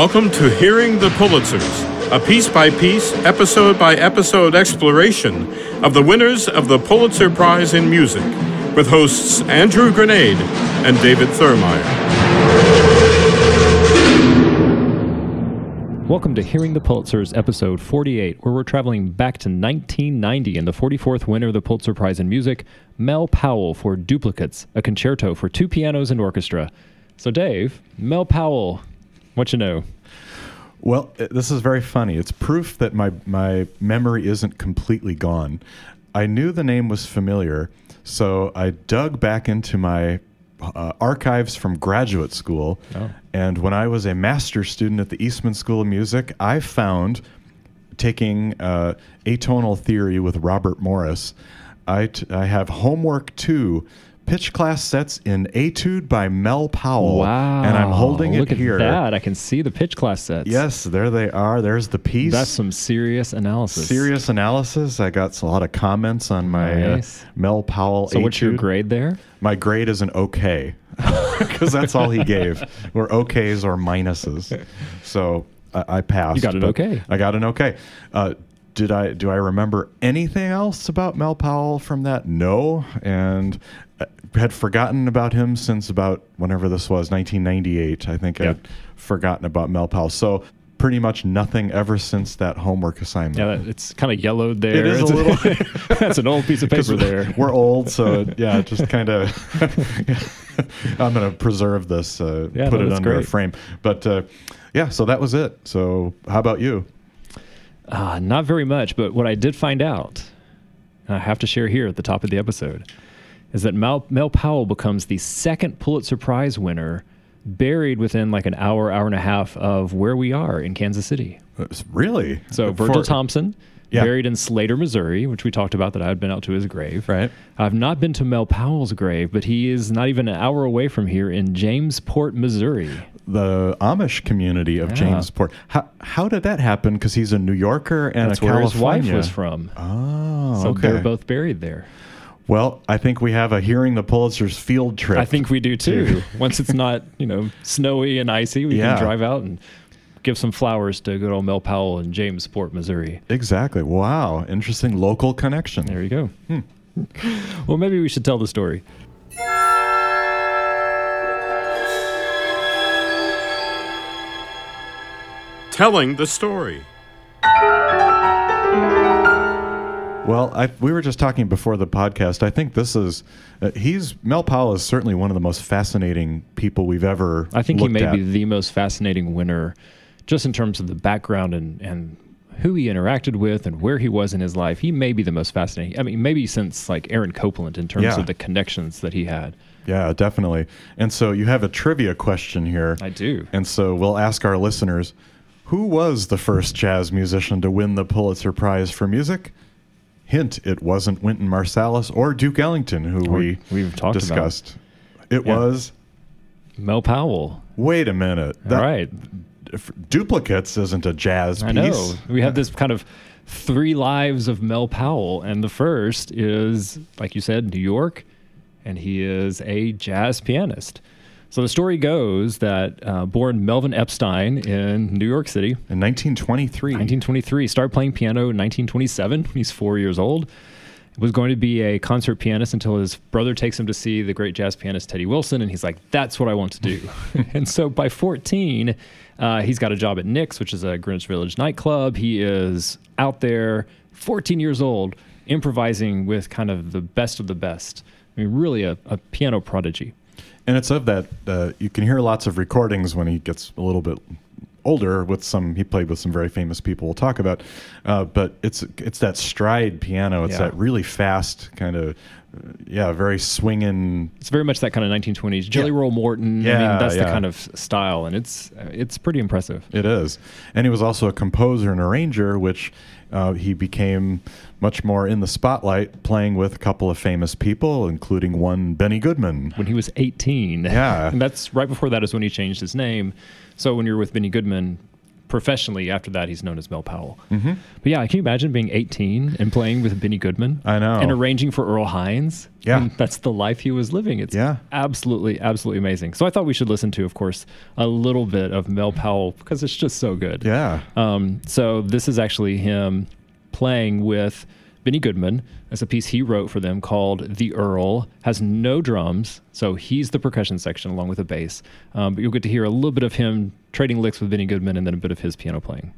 Welcome to Hearing the Pulitzers, a piece by piece, episode by episode exploration of the winners of the Pulitzer Prize in Music with hosts Andrew Granade and David Thurmaier. Welcome to Hearing the Pulitzers, episode 48, where we're traveling back to 1990 and the 44th winner of the Pulitzer Prize in Music, Mel Powell, for Duplicates, a concerto for two pianos and orchestra. So, Dave, Mel Powell, what you know? Well, uh, this is very funny. It's proof that my, my memory isn't completely gone. I knew the name was familiar, so I dug back into my uh, archives from graduate school. Oh. And when I was a master's student at the Eastman School of Music, I found, taking uh, atonal theory with Robert Morris, I, t- I have homework two. Pitch class sets in Etude by Mel Powell. Wow. And I'm holding Look it at here. that. I can see the pitch class sets. Yes, there they are. There's the piece. That's some serious analysis. serious analysis. I got a lot of comments on my uh, Mel Powell. So, what's your grade there? My grade is an okay, because that's all he gave. Were okays or minuses. So I, I passed. You got an okay. I got an okay. Uh, did I do I remember anything else about Mel Powell from that? No, and uh, had forgotten about him since about whenever this was, 1998. I think Yeah. I'd forgotten about Mel Powell. So pretty much nothing ever since that homework assignment. Yeah, that- it's kind of yellowed there. It is a little- That's an old piece of paper there. We're old, so yeah, just kind of. I'm going to preserve this, uh, Yeah, put no, it under a frame. But uh, yeah, so that was it. So how about you? Uh, not very much, but what I did find out, I have to share here at the top of the episode, is that Mel, Mel Powell becomes the second Pulitzer Prize winner, buried within like an hour, hour and a half of where we are in Kansas City. Really? So For- Virgil Thomson, Yeah. buried in Slater, Missouri, which we talked about that I had been out to his grave. Right. I've not been to Mel Powell's grave, but he is not even an hour away from here in Jamesport, Missouri. The Amish community of Yeah. Jamesport. How, how did that happen? Because he's a New Yorker and That's a where California. his wife was from. Oh, so okay. they're both buried there. Well, I think we have a hearing the Pulitzer's field trip. I think we do too. Once it's not, you know, snowy and icy, we Yeah. can drive out and give some flowers to good old Mel Powell in Jamesport, Missouri. exactly. Wow, interesting local connection. There you go. Hmm. well, maybe we should tell the story. Telling the story. Well, I, we were just talking before the podcast. I think this is uh, he's Mel Powell is certainly one of the most fascinating people we've ever. I think he may at. be the most fascinating winner, just in terms of the background and and who he interacted with and where he was in his life. He may be the most fascinating. I mean, maybe since like Aaron Copland in terms Yeah. of the connections that he had. Yeah, definitely. And so you have a trivia question here. I do. And so we'll ask our listeners, who was the first jazz musician to win the Pulitzer Prize for music? Hint: It wasn't Wynton Marsalis or Duke Ellington, who Or we we've talked about. discussed. It Yeah. was. Mel Powell. Wait a minute. All right. Duplicates isn't a jazz I piece. know. We have this kind of three lives of Mel Powell, and the first is, like you said, New York, and he is a jazz pianist. So the story goes that uh, born Melvin Epstein in New York City, In 1923. 1923, started playing piano in 1927 when he's four years old. Was going to be a concert pianist until his brother takes him to see the great jazz pianist Teddy Wilson, and he's like, "That's what I want to do." and so by 14, uh, he's got a job at Nick's, which is a Greenwich Village nightclub. He is out there, 14 years old, improvising with kind of the best of the best. I mean, really a, a piano prodigy. And it's of that, uh, you can hear lots of recordings when he gets a little bit older with some, he played with some very famous people we'll talk about. Uh, but it's it's that stride piano. It's Yeah. that really fast kind of, yeah, very swinging. It's very much that kind of 1920s Jelly Yeah. Roll Morton. I Yeah, mean, that's the kind of style, and it's it's pretty impressive. It is. And he was also a composer and arranger, which uh, he became much more in the spotlight, playing with a couple of famous people, including one Benny Goodman. when he was 18. Yeah. and that's right before that is when he changed his name. So when you're with Benny Goodman, professionally after that he's known as Mel Powell. Mm-hmm. But yeah, can you imagine being 18 and playing with Benny Goodman? I know. And arranging for Earl Hines. Yeah. I mean, that's the life he was living. It's Yeah. absolutely, absolutely amazing. So I thought we should listen to, of course, a little bit of Mel Powell because it's just so good. Yeah. Um, so this is actually him playing with Benny Goodman as a piece he wrote for them called "The Earl." Has no drums, so he's the percussion section along with a bass. Um, but you'll get to hear a little bit of him trading licks with Benny Goodman, and then a bit of his piano playing.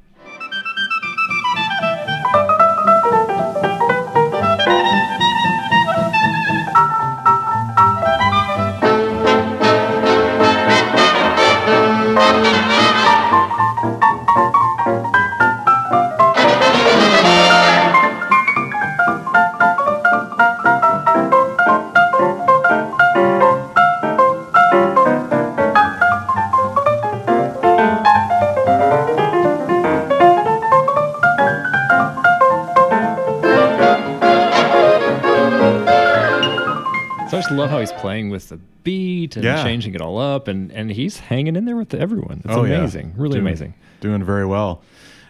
He's playing with the beat and Yeah. changing it all up, and and he's hanging in there with everyone. It's Oh, yeah. amazing, really Doing- amazing. Doing very well.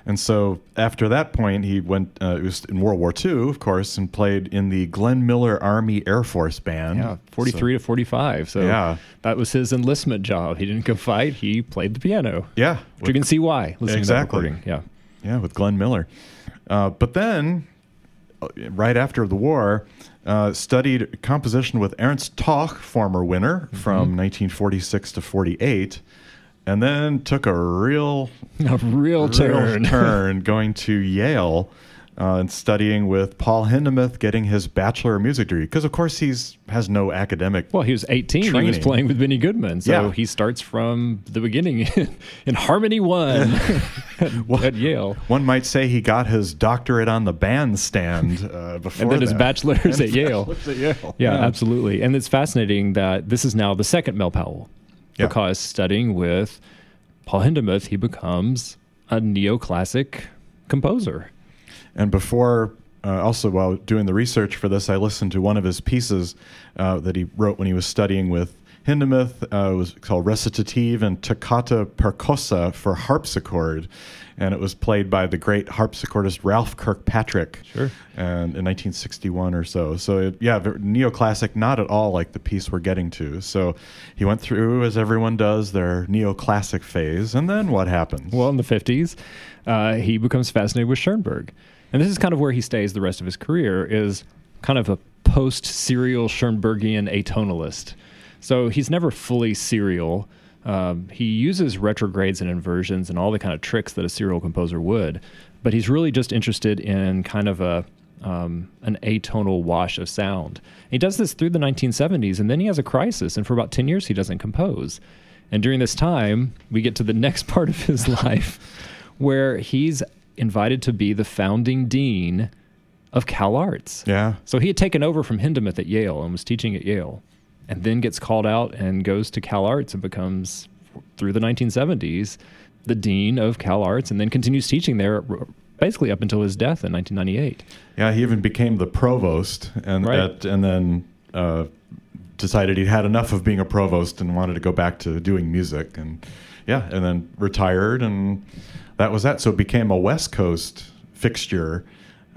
And so after that point, he went. Uh, it was in World War II, of course, and played in the Glenn Miller Army Air Force Band. Yeah, 43 to 45. So Yeah. that was his enlistment job. He didn't go fight, he played the piano. Yeah, Which you can see why Exactly. to that recording. Yeah. Yeah, with Glenn Miller. Uh, but then, uh, right after the war, uh, studied composition with Ernst Toch, former winner Mm-hmm. from 1946 to 48, and then took a real, A real real turn. turn going to Yale uh, and studying with Paul Hindemith, getting his bachelor of music degree. Because of course he's has no academic. Well, he was 18. He was playing with Benny Goodman. So Yeah. he starts from the beginning in Harmony 1 at, at Yale. One might say he got his doctorate on the bandstand uh, before And then his bachelor's at Yale. at Yale. Yeah, absolutely. And it's fascinating that this is now the second Mel Powell. Yeah. Because studying with Paul Hindemith, he becomes a neoclassic composer. And before, uh, also while doing the research for this, I listened to one of his pieces uh, that he wrote when he was studying with Hindemith. Uh, it was called Recitative and Toccata Percossa for harpsichord. And it was played by the great harpsichordist Ralph Kirkpatrick Sure. and in 1961 or so. So, it, yeah, neoclassic, not at all like the piece we're getting to. So he went through, as everyone does, their neoclassic phase. And then what happens? Well, in the 50s, uh, he becomes fascinated with Schoenberg. And this is kind of where he stays the rest of his career is kind of a post-serial Schoenbergian atonalist. So he's never fully serial. Um, he uses retrogrades and inversions and all the kind of tricks that a serial composer would, but he's really just interested in kind of a um, an atonal wash of sound. He does this through the 1970s, and then he has a crisis, and for about 10 years he doesn't compose. And during this time, we get to the next part of his life where he's invited to be the founding dean of Cal Arts. yeah. So he had taken over from Hindemith at Yale and was teaching at Yale, and then gets called out and goes to Cal Arts and becomes, through the 1970s, the dean of Cal Arts, and then continues teaching there basically up until his death in 1998. Yeah, he even became the provost, and Right. at, and then uh, decided he'd had enough of being a provost and wanted to go back to doing music, and yeah, and then retired, and that was that. So it became a West Coast fixture,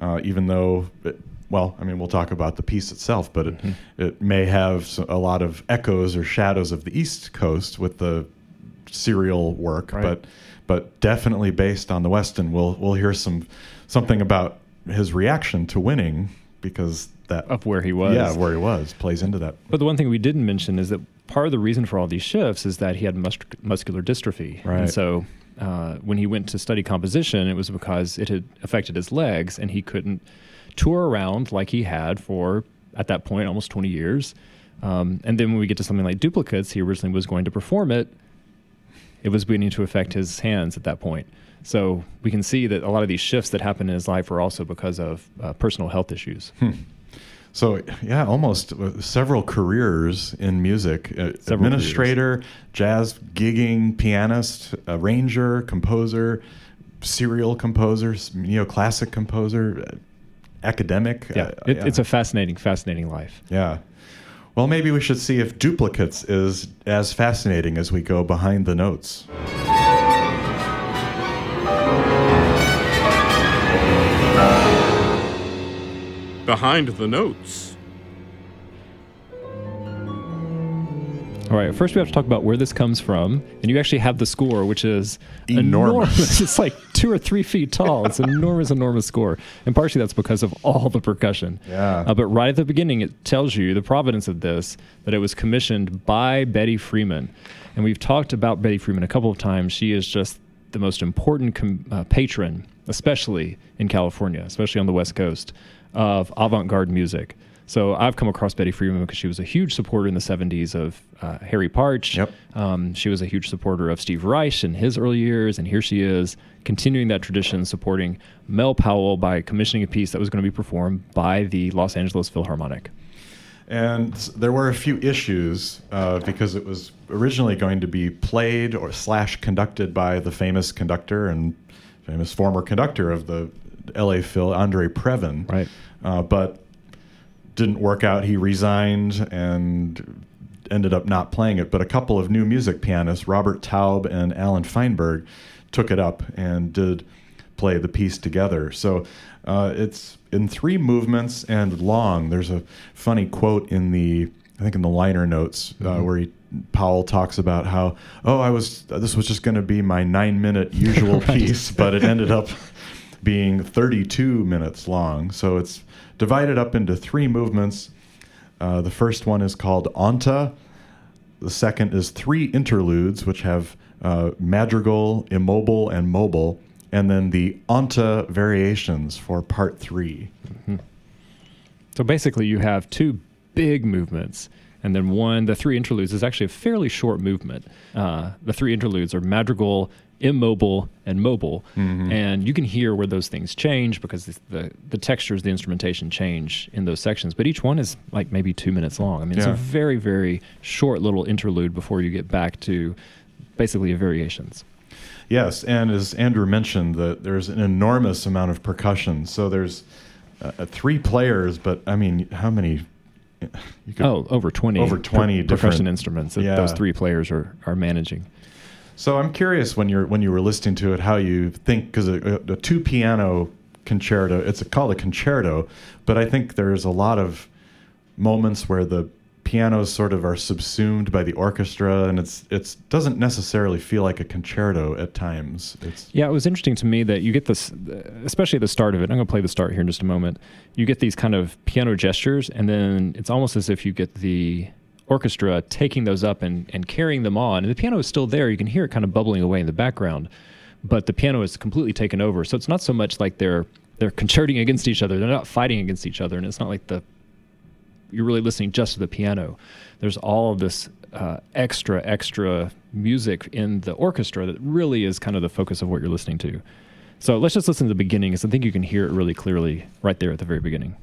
uh, even though. It, well, I mean, we'll talk about the piece itself, but it, it may have a lot of echoes or shadows of the East Coast with the serial work, Right. but but definitely based on the West. And we'll we'll hear some something about his reaction to winning because that Of where he was. yeah where he was plays into that. But the one thing we didn't mention is that part of the reason for all these shifts is that he had mus- muscular dystrophy. Right. And so uh, when he went to study composition, it was because it had affected his legs and he couldn't tour around like he had for, at that point, almost 20 years. Um, and then when we get to something like duplicates, he originally was going to perform it. It was beginning to affect his hands at that point. So we can see that a lot of these shifts that happen in his life were also because of uh, personal health issues. So yeah, almost uh, several careers in music: uh, Several administrator, jazz gigging, pianist, arranger, composer, serial composer, neoclassic composer, uh, academic. Yeah, uh, it, it's a fascinating, fascinating life. Yeah. Well, maybe we should see if duplicates is as fascinating as we go behind the notes. Behind the notes. All right, first we have to talk about where this comes from, and you actually have the score, which is Enormous. it's like two or three feet tall. It's an enormous, enormous score, and partially that's because of all the percussion. Yeah. Uh, but right at the beginning, it tells you the provenance of this that it was commissioned by Betty Freeman, and we've talked about Betty Freeman a couple of times. She is just the most important com- uh, patron, especially in California, especially on the West Coast, of avant-garde music. So I've come across Betty Freeman because she was a huge supporter in the 70s of uh, Harry Partch. Yep. Um, she was a huge supporter of Steve Reich in his early years, and here she is continuing that tradition, supporting Mel Powell by commissioning a piece that was going to be performed by the Los Angeles Philharmonic. And there were a few issues uh, because it was originally going to be played or slash conducted by the famous conductor and famous former conductor of the L.A. Phil, Andre Previn. Right. Uh, but didn't work out. He resigned and ended up not playing it. But a couple of new music pianists, Robert Taub and Alan Feinberg, took it up and did play the piece together. So uh, it's in three movements and long. There's a funny quote in the, I think in the liner notes, uh, where he, Powell talks about how, oh, I was, this was just going to be my nine minute usual piece, but it ended up being 32 minutes long. So it's divided up into three movements. Uh, the first one is called Anta. The second is three interludes, which have uh, madrigal, immobile, and mobile. And then the Anta variations for part three. So basically, you have two big movements, and then one, the three interludes is actually a fairly short movement. Uh, the three interludes are madrigal, immobile, and mobile, and you can hear where those things change because the, the the textures, the instrumentation change in those sections. But each one is like maybe two minutes long. I mean, it's a very very short little interlude before you get back to basically variations. Yes, and as Andrew mentioned, that there's an enormous amount of percussion. So there's uh, three players, but I mean, how many? You could, Oh, over twenty Over 20 per- percussion different- instruments that Yeah. those three players are are managing. So I'm curious when you're when you were listening to it, how you think because a, a, a two piano concerto, it's called a concerto, but I think there's a lot of moments where the pianos sort of are subsumed by the orchestra, and it's it's doesn't necessarily feel like a concerto at times. It's Yeah, it was interesting to me that you get this, especially at the start of it. I'm going to play the start here in just a moment. You get these kind of piano gestures, and then it's almost as if you get the orchestra taking those up and, and carrying them on. And the piano is still there. You can hear it kind of bubbling away in the background, but the piano is completely taken over. So it's not so much like they're they're concerting against each other. They're not fighting against each other, and it's not like the you're really listening just to the piano. There's all of this uh, extra, extra music in the orchestra that really is kind of the focus of what you're listening to. So let's just listen to the beginning, because I think you can hear it really clearly right there at the very beginning.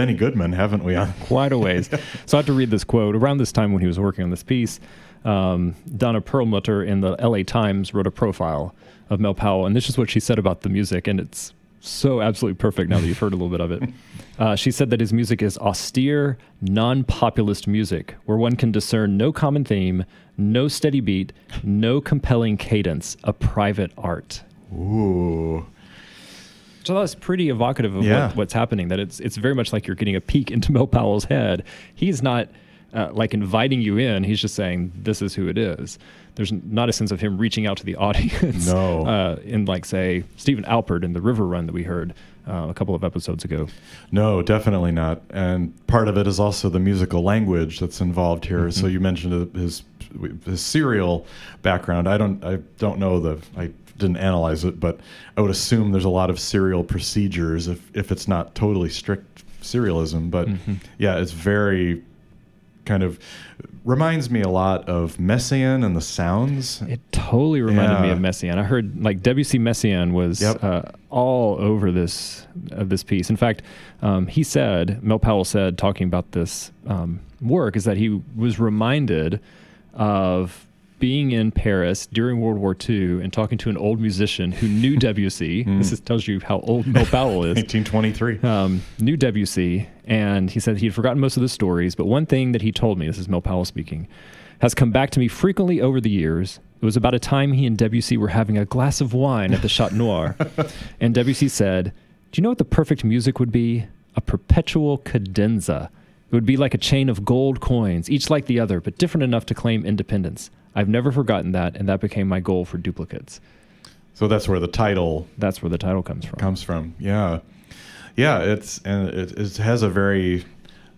Benny Goodman, haven't we? Quite a ways. so I have to read this quote. Around this time when he was working on this piece, um, Donna Perlmutter in the LA Times wrote a profile of Mel Powell, and this is what she said about the music, and it's so absolutely perfect now that you've heard a little bit of it. Uh, she said that his music is austere, non populist music, where one can discern no common theme, no steady beat, no compelling cadence, a private art. Ooh, So that's pretty evocative of Yeah. what, what's happening. That it's it's very much like you're getting a peek into Mel Powell's head. He's not uh, like inviting you in. He's just saying this is who it is. There's not a sense of him reaching out to the audience. No. Uh, in like say Stephen Albert in the River Run that we heard uh, a couple of episodes ago. No, definitely not. And part of it is also the musical language that's involved here. So you mentioned his his serial background. I don't I don't know the I didn't analyze it, but I would assume there's a lot of serial procedures if if it's not totally strict serialism. But yeah, it's very kind of reminds me a lot of Messiaen and the sounds. It totally reminded me of Messiaen. I heard like W.C. Messiaen was Yep. uh, all over this of this piece. In fact, um, he said Mel Powell said talking about this um, work is that he was reminded of being in Paris during World War II and talking to an old musician who knew Debussy. Hmm. This is, tells you how old Mel Powell is. 1823. um, knew WC, and he said he'd forgotten most of the stories, but one thing that he told me, this is Mel Powell speaking, has come back to me frequently over the years. It was about a time he and Debussy were having a glass of wine at the Chat Noir, and Debussy said, Do you know what the perfect music would be? A perpetual cadenza. It would be like a chain of gold coins, each like the other, but different enough to claim independence. I've never forgotten that, and that became my goal for duplicates. So that's where the title That's where the title comes from. comes from. Yeah, yeah. It's and it, it has a very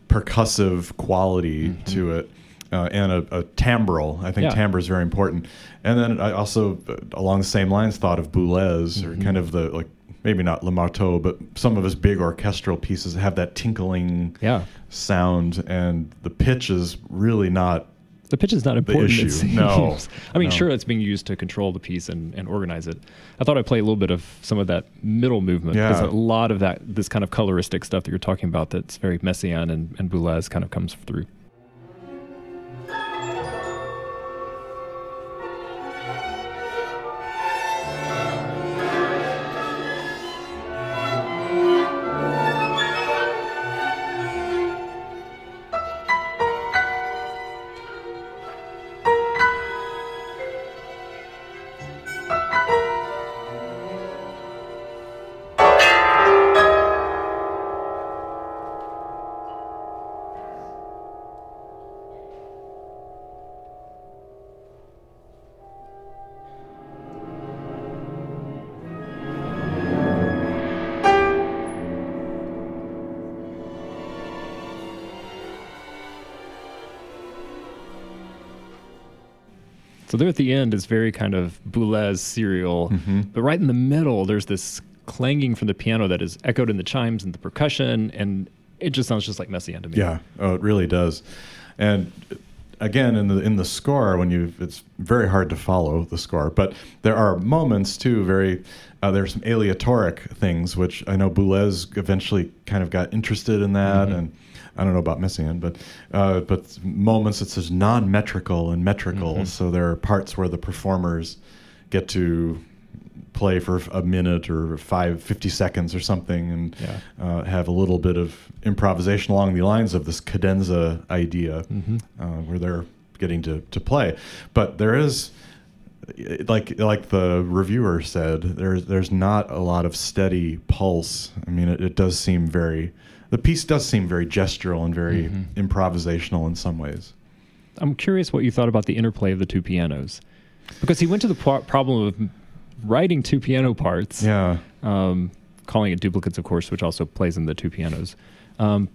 percussive quality to it, uh, and a, a timbral. I think Yeah. timbre is very important. And then I also, uh, along the same lines, thought of Boulez or kind of the like maybe not Le Marteau, but some of his big orchestral pieces have that tinkling Yeah. sound, and the pitch is really not. The pitch is not important. issue. No. I mean, No. sure, it's being used to control the piece and, and organize it. I thought I'd play a little bit of some of that middle movement because Yeah. a lot of that, this kind of coloristic stuff that you're talking about, that's very Messiaen and, and Boulez kind of comes through. So there at the end is very kind of Boulez serial, Mm-hmm. but right in the middle there's this clanging from the piano that is echoed in the chimes and the percussion, and it just sounds just like Messiaen to me. Yeah, oh, it really does. And again, in the in the score, when you, it's very hard to follow the score. But there are moments too. Very, uh, there's some aleatoric things, which I know Boulez eventually kind of got interested in that, and I don't know about Messiaen, but uh, but moments that says non-metrical and metrical. So there are parts where the performers get to play for a minute or five, 50 seconds or something and Yeah. uh, have a little bit of improvisation along the lines of this cadenza idea uh, where they're getting to, to play. But there is, like like the reviewer said, there's there's not a lot of steady pulse. I mean, it, it does seem very, the piece does seem very gestural and very improvisational in some ways. I'm curious what you thought about the interplay of the two pianos, because he went to the pro- problem of writing two piano parts, Yeah. um, calling it duplicates, of course, which also plays in the two pianos. Um,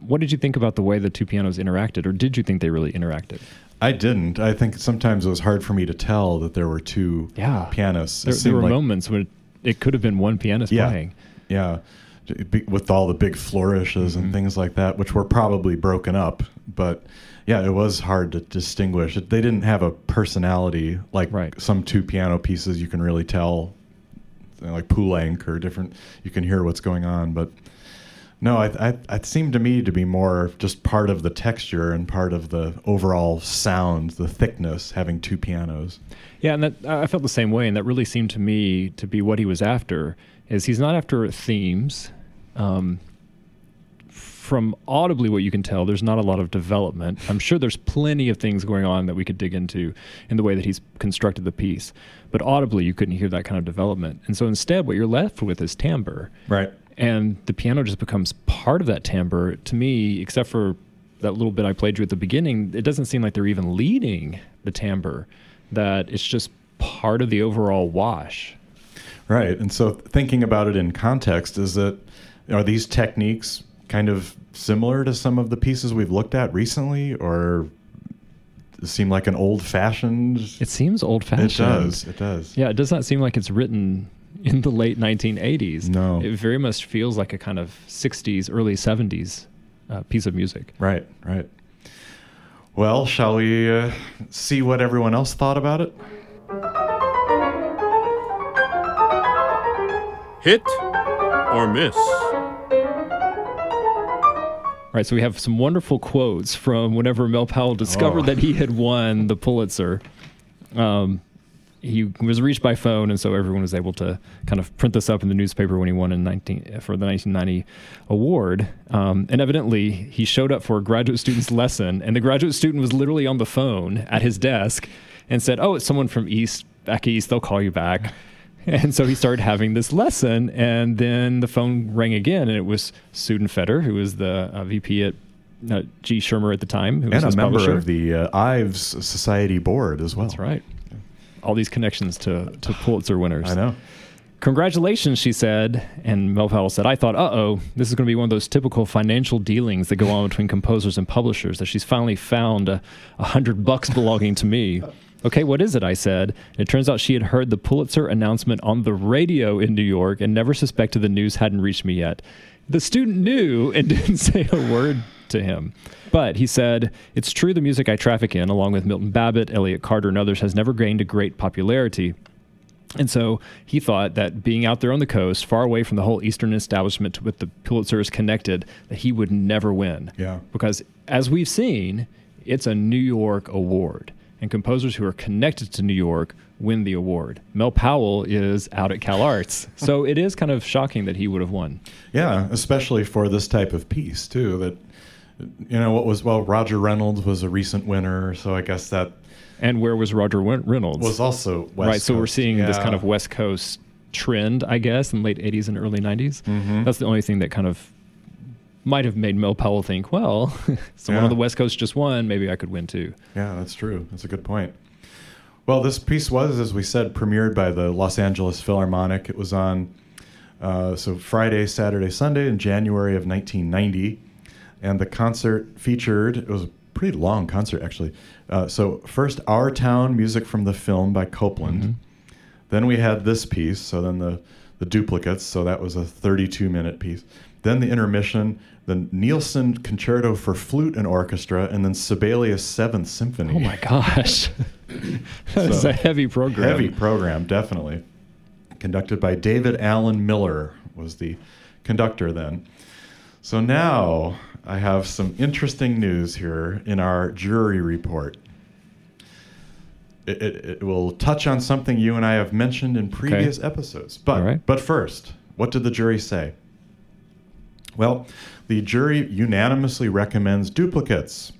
what did you think about the way the two pianos interacted, or did you think they really interacted? I didn't. I think sometimes it was hard for me to tell that there were two Yeah. pianists. There, there were like- moments when it could have been one pianist Yeah. playing. Yeah, with all the big flourishes Mm-hmm. and things like that, which were probably broken up. But yeah, it was hard to distinguish. They didn't have a personality like Right. some two piano pieces. You can really tell, like Poulenc or different. You can hear what's going on, but. No, I, I, it seemed to me to be more just part of the texture and part of the overall sound, the thickness, having two pianos. Yeah, and that I felt the same way, and that really seemed to me to be what he was after. Is he's not after themes. Um, from audibly, what you can tell, there's not a lot of development. I'm sure there's plenty of things going on that we could dig into in the way that he's constructed the piece, but audibly, you couldn't hear that kind of development. And so instead, what you're left with is timbre Right. and the piano just becomes part of that timbre to me except for that little bit i played you at the beginning it doesn't seem like they're even leading the timbre that it's just part of the overall wash Right. And so thinking about it in context, is that are these techniques kind of similar to some of the pieces we've looked at recently or seem like an old fashioned it seems old fashioned. it does. It does. yeah it does not seem like it's written in the late 1980s No. it very much feels like a kind of 60s early 70s uh, piece of music Right, right. Well, shall we uh, see what everyone else thought about it? Hit or miss? All right, so we have some wonderful quotes from whenever Mel Powell discovered Oh. that he had won the Pulitzer. Um, he was reached by phone, and so everyone was able to kind of print this up in the newspaper when he won in 19 for the 1990 award. Um, and evidently, he showed up for a graduate student's lesson, and the graduate student was literally on the phone at his desk and said, "Oh, it's someone from East back east. They'll call you back." And so he started having this lesson, and then the phone rang again, and it was Susan Feder, who was the uh, VP at uh, G. Schirmer at the time, who was And a member publisher. of the uh, Ives Society board as well. That's right. All these connections to, to Pulitzer winners. I know. Congratulations, she said. And Mel Powell said, I thought, uh oh, this is going to be one of those typical financial dealings that go on between composers and publishers, that she's finally found a, a hundred bucks belonging to me. Okay, what is it? I said. It turns out she had heard the Pulitzer announcement on the radio in New York and never suspected the news hadn't reached me yet. The student knew and didn't say a word to him. But he said, It's true the music I traffic in, along with Milton Babbitt, Elliott Carter, and others, has never gained a great popularity. And so he thought that being out there on the coast, far away from the whole Eastern establishment with the Pulitzers connected, that he would never win. Yeah. Because as we've seen, it's a New York award. And composers who are connected to New York win the award. Mel Powell is out at Cal Arts. so it is kind of shocking that he would have won. Yeah, especially for this type of piece too. That you know what was well, Roger Reynolds was a recent winner, so I guess that And where was Roger Win- Reynolds? was also West right. So we're Coast. seeing this kind of West Coast trend, I guess, in late 80s and early 90s. Mm-hmm. That's the only thing that kind of might have made Mel Powell think, well, someone Yeah. on the West Coast just won. Maybe I could win too. Yeah, that's true. That's a good point. Well, this piece was, as we said, premiered by the Los Angeles Philharmonic. It was on uh, so Friday, Saturday, Sunday in January of 1990, and the concert featured. It was a pretty long concert actually. Uh, so first, Our Town music from the film by Copland. Then we had this piece. So then the the duplicates. So that was a 32 minute piece. Then the intermission. The Nielsen Concerto for Flute and Orchestra, and then Sibelius Seventh Symphony. Oh my gosh. That's So, a heavy program. Heavy program, definitely. Conducted by David Alan Miller was the conductor then. So now I have some interesting news here in our jury report. It, it, it will touch on something you and I have mentioned in previous episodes. But right. but first, what did the jury say? Well, the jury unanimously recommends duplicates.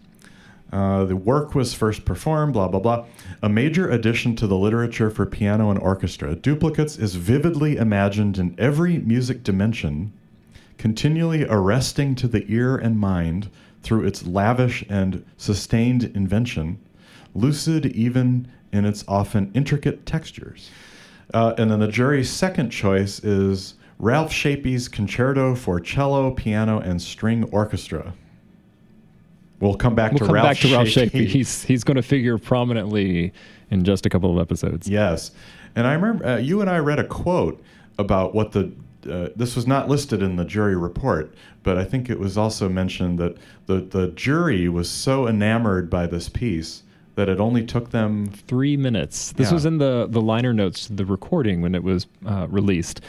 Uh, the work was first performed, blah, blah, blah. A major addition to the literature for piano and orchestra, Duplicates is vividly imagined in every music dimension, continually arresting to the ear and mind through its lavish and sustained invention, lucid even in its often intricate textures. Uh, and then the jury's second choice is Ralph Shapey's Concerto for Cello, Piano, and String Orchestra. We'll come back We'll to come Ralph back to Ralph Shapey. He's he's going to figure prominently in just a couple of episodes. Yes, and I remember uh, you and I read a quote about what the. Uh, this was not listed in the jury report, but I think it was also mentioned that the the jury was so enamored by this piece that it only took them. Three minutes. This Yeah. was in the the liner notes to the recording when it was uh, released.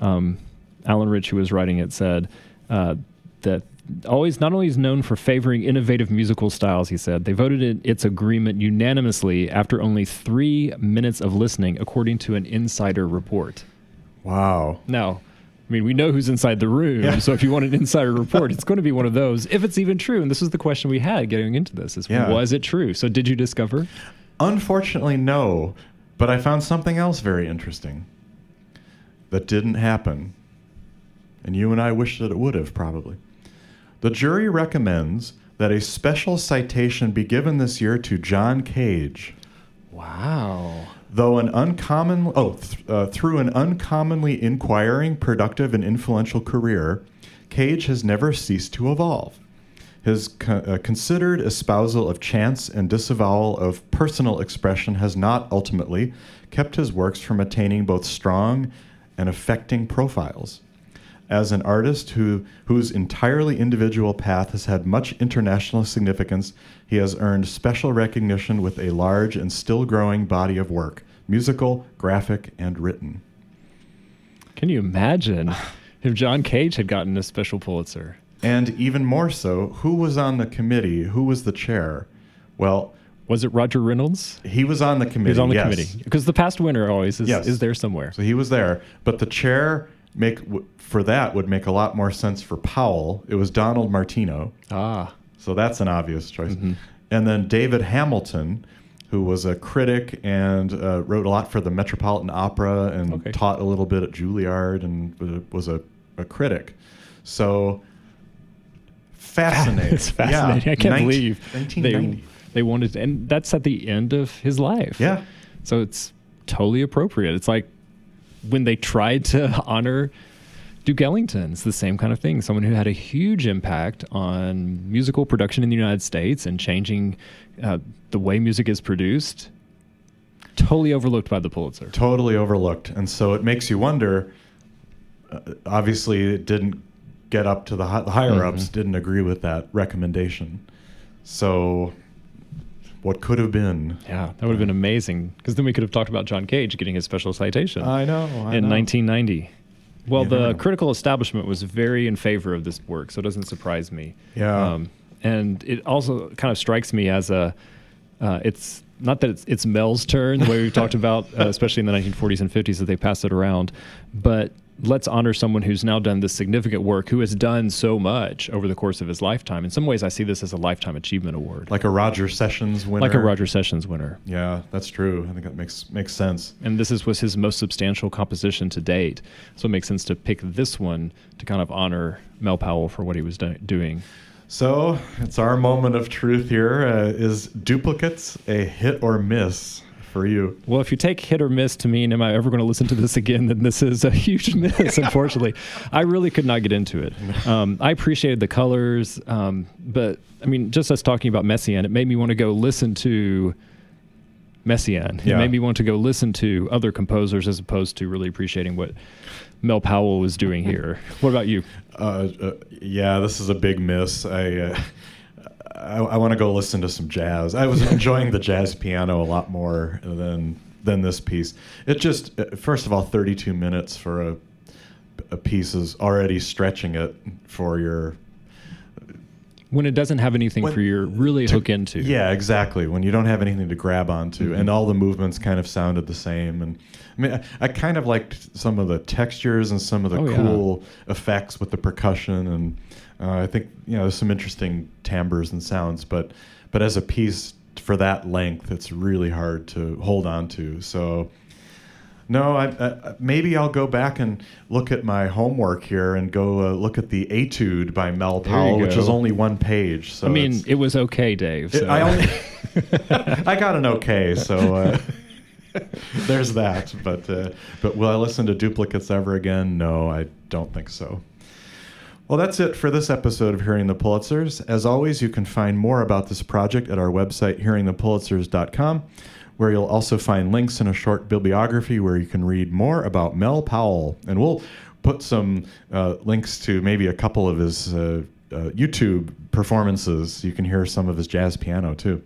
Um, Alan Rich, who was writing it, said uh, that always not only is known for favoring innovative musical styles, he said they voted in its agreement unanimously after only three minutes of listening, according to an insider report. Wow. Now, I mean, we know who's inside the room. Yeah. So if you want an insider report, it's going to be one of those, if it's even true. And this is the question we had getting into this: is Yeah. was it true? So did you discover? Unfortunately, no. But I found something else very interesting that didn't happen. And you and I wish that it would have, probably. The jury recommends that a special citation be given this year to John Cage. Wow. Though an uncommon, oh, th- uh, through an uncommonly inquiring, productive, and influential career, Cage has never ceased to evolve. His co- uh, considered espousal of chance and disavowal of personal expression has not ultimately kept his works from attaining both strong and affecting profiles. as an artist who, whose entirely individual path has had much international significance, he has earned special recognition with a large and still growing body of work musical, graphic, and written. Can you imagine if John Cage had gotten a special Pulitzer? And even more so, who was on the committee? Who was the chair? Well, Was it Roger Reynolds? he was on the committee. He was on the yes. committee because the past winner always is, Yes. is there somewhere. So he was there, but the chair make for that would make a lot more sense for Powell. It was Donald Martino, Ah, so that's an obvious choice. Mm-hmm. And then David Hamilton, who was a critic and uh, wrote a lot for the Metropolitan Opera and Okay. taught a little bit at Juilliard and was a, a critic. So fascinating. it's fascinating. Yeah. I can't Ninety- believe 1990. they they wanted, and that's at the end of his life. Yeah. So it's totally appropriate. It's like when they tried to honor Duke Ellington. It's the same kind of thing. Someone who had a huge impact on musical production in the United States and changing uh, the way music is produced. Totally overlooked by the Pulitzer. totally overlooked and so it makes you wonder uh, obviously it didn't get up to the, hi- the higher ups Mm-hmm. didn't agree with that recommendation so what could have been Yeah, that would have been amazing because then we could have talked about John Cage getting his special citation. i know I in know. 1990. Well, You the critical establishment was very in favor of this work, so it doesn't surprise me. Yeah. Um, and it also kind of strikes me as a, uh, it's not that it's, it's Mel's turn, the way we've talked about, uh, especially in the 1940s and 50s that they passed it around, but let's honor someone who's now done this significant work, who has done so much over the course of his lifetime. In some ways, I see this as a lifetime achievement award, like a roger sessions winner like a Roger Sessions winner. yeah that's true i think that makes makes sense and this is was his most substantial composition to date. So it makes sense to pick this one to kind of honor Mel Powell for what he was do- doing. so it's our moment of truth here. Uh, is duplicates a hit or miss for you Well, if you take hit or miss to mean, am I ever going to listen to this again? Then this is a huge miss. Unfortunately, I really could not get into it. Um, I appreciated the colors, um, but I mean, just us talking about Messiaen, it made me want to go listen to Messiaen. It Yeah. made me want to go listen to other composers as opposed to really appreciating what Mel Powell was doing here. What about you? Uh, uh, yeah, this is a big miss. I uh, I, I want to go listen to some jazz. I was enjoying the jazz piano a lot more than than this piece. It just uh, first of all, 32 minutes for a a piece is already stretching it for your When it doesn't have anything When- for you to really hook into. Yeah, exactly. When you don't have anything to grab onto, Mm-hmm. and all the movements kind of sounded the same. And I mean, I, I kind of liked some of the textures and some of the Oh, yeah. cool effects with the percussion, and uh, I think you know there's some interesting timbres and sounds. But but as a piece for that length, it's really hard to hold on to. So. No, I, I, maybe I'll go back and look at my homework here and go uh, look at the Etude by Mel Powell, which is only one page. So I mean, it was okay, Dave. it- so- I only I got an okay, so uh, there's that. But uh, but will I listen to duplicates ever again? No, I don't think so. Well, that's it for this episode of Hearing the Pulitzers. As always, you can find more about this project at our website, hearingthepulitzers.com, where you'll also find links and a short bibliography where you can read more about Mel Powell. And we'll put some uh, links to maybe a couple of his uh, uh, YouTube performances. You can hear some of his jazz piano, too.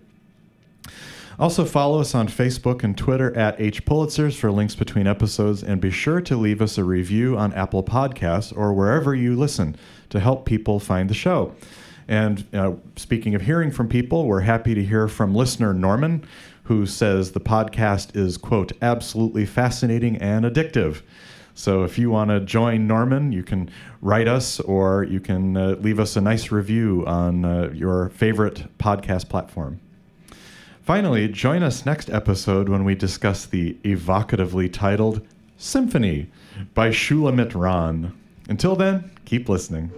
Also, follow us on Facebook and Twitter at H Pulitzers for links between episodes, and be sure to leave us a review on Apple Podcasts or wherever you listen to help people find the show. And uh, speaking of hearing from people, we're happy to hear from listener Norman, who says the podcast is, quote, absolutely fascinating and addictive. So if you want to join Norman, you can write us or you can uh, leave us a nice review on uh, your favorite podcast platform. Finally, join us next episode when we discuss the evocatively titled Symphony by Shulamit Ran. Until then, keep listening.